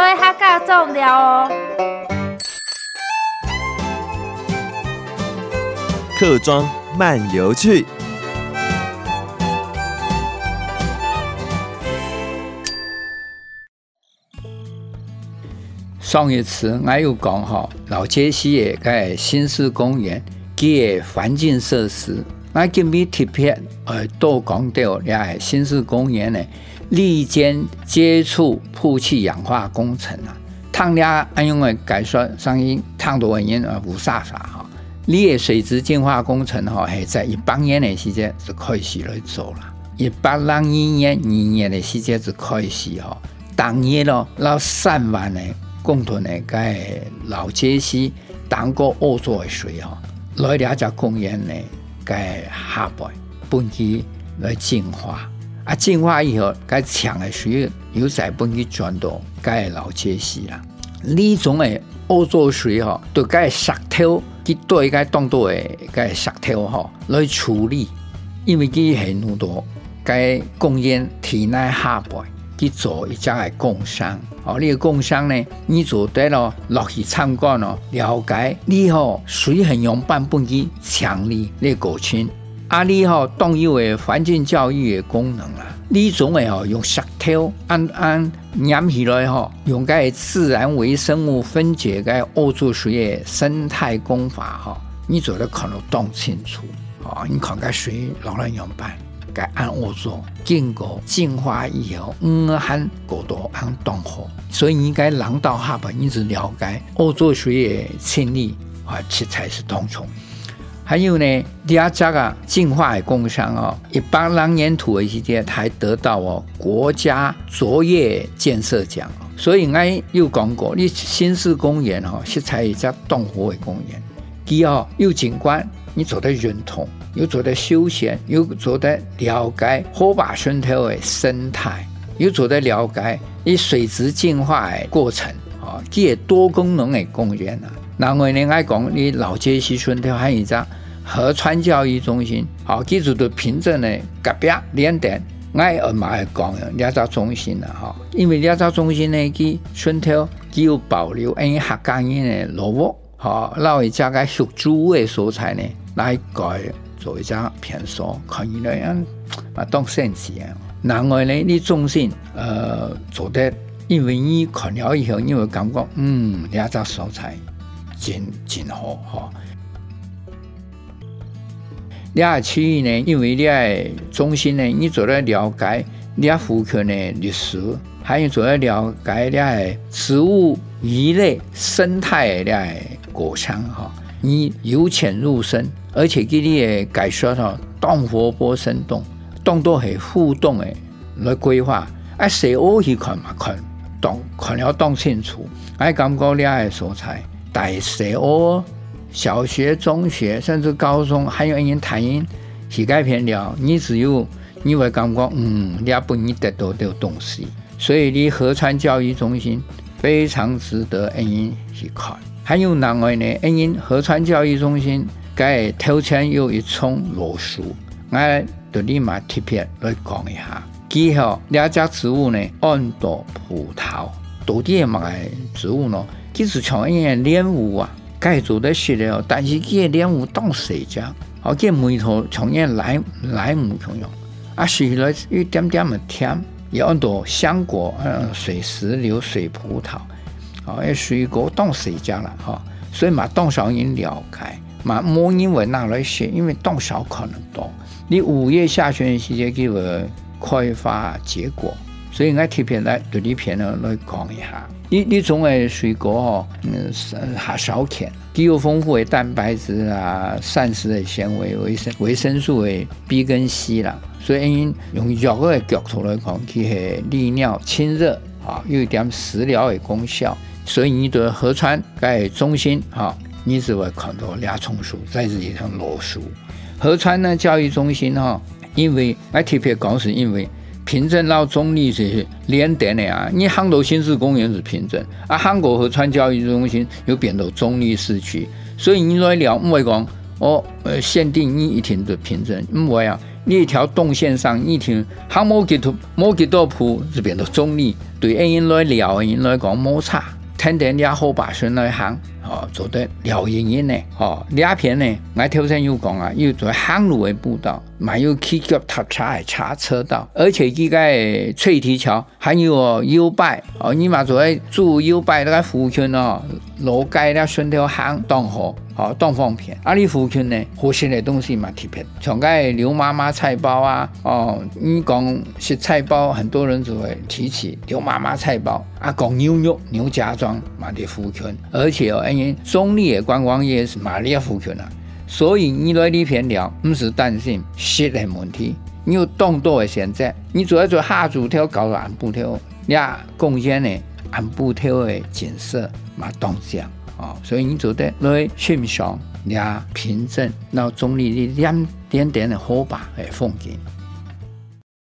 所以它较重要哦。客庄漫游去。上一次我有讲哈，老街西的个新市公园，佢的环境设施，我今日特别呃多讲到咧新市公园的礫间接触曝气氧化工程啊，汤咧安用的改说声音汤多原因啊无啥啥哈，你的水质净化工程哈，系在一八年的时间就开始来做了，一八零一年二年的时间就开始哈，当年咯那三万的。共同的个老街溪当过恶作的水哈，来两只公园呢，个下边分区来净化啊，净化以后，个强的水又再分区转到个老街溪啦。呢种的恶作水哈，对个石头去对个当多的个石头哈来处理，因为佢系好多个公园体内下边。去做一家的工商，哦，你个工商呢，你做对了，落去参观咯，了解你好水很用半分之强力的过程，啊，你好动有的环境教育的功能啊，你总会哦用石头按按粘起来哈，用个自然微生物分解个恶作水的生态功法哈，你做得可能懂清楚，哦，你看个水老难用办。该按我做，经过净化以后，嗯，很过多很冻火，所以你该廊道下边一直了解恶作水的清理啊，这才是当从。还有呢，第二家啊，净化的工商哦，一八两年土的时间还得到哦国家卓越建设奖。所以我有讲过，你新市公园哦，是才一家动火的公园，第二有景观，你做得认同。又做得休闲，又做得了解火把渗透的生态，又做得了解以水质净化的过程，啊，这多功能的公园啊。那我另外讲，你老街溪村头还有一个合川教育中心，好，记住的凭证呢隔壁两点，我二妈也讲了两个中心了哈，因为两个中心呢，佢村头具有保留因客家人的老屋，好，老一家个属猪的素材呢来改。做一张片数，可以那样啊当圣旨啊。另外呢，你中心呃做得，因为你看了以后，你会感觉嗯，两只素材真真好哈。两个区域呢，因为你喺中心呢，你做得了解你附近的历史，还有做得了解你喺植物、鱼类、生态的过程哈。你由浅入深。而且给你的解说哈，动活泼生动，动都系互动的来规划。啊，谁我去看嘛看，懂看了懂清楚。哎，感觉你爱素材，大谁我小学、中学甚至高中，还有人谈音是改变了。你只有你会感觉，嗯，你也不你得到的东西。所以你合川教育中心非常值得恩人去看。还有另外呢，恩人合川教育中心。该头前有一丛罗树，我就立马特别来讲一下。记好两只植物呢，豌豆、葡萄，到底买植物呢？其实像一样莲雾啊，该做的是了，但是这莲雾当谁讲？好，这梅头像样莱莱姆同样，啊，吃来一点点的甜，有很多香果，嗯，水石榴、水葡萄，好，水果当谁讲了？哈，所以嘛，当少人了解。嘛，莫因为拿来写，因为当少可能多。你五月下旬时间给我开发结果，所以我特别来对你片呢来讲一下。你你种的水果哦，嗯，还少甜，具有丰富的蛋白质啊、膳食的纤维、维生维生素的 B 跟 C 啦。所以用药的角度来讲，它是利尿清热啊，有一点食疗的功效。所以你对河川在中心哈。你只会看到两丛树，在这里头罗树。河川呢教育中心哈，因为我特别讲是因为平镇到中坜是连点的啊。你杭州新市公园是平镇，啊，韩国河川交易中心又变到中立市区，所以你来聊，唔会讲哦，呃，限定你一天的平镇，唔会啊，你一条动线上一条航摩吉图摩吉多铺是变到中立，对人来聊人来讲摩擦，天天也好把身来行。哦，做得廖莹莹呢，哦，两片呢，我头先有讲啊，又做行路的步道，还有起脚踏车的叉车道，而且这个翠堤桥还有优拜哦，你嘛做住 U 拜那个附近哦，路街了顺条行东河哦，当方便，啊，你附近呢，好些的东西嘛特别，像个刘妈妈菜包啊，哦，你讲食菜包，很多人就会提起刘妈妈菜包，啊，讲牛肉牛家庄嘛的附近，而且哦。中坜的观光业是马里亚附近啊，所以你来这片料不是担心食的问题，你有动多的选择，你主要做下主条搞个安布条，你贡献呢安布条的景色嘛动向哦，所以你做得来欣赏，你平镇，然后中立的两点点的火把的风景。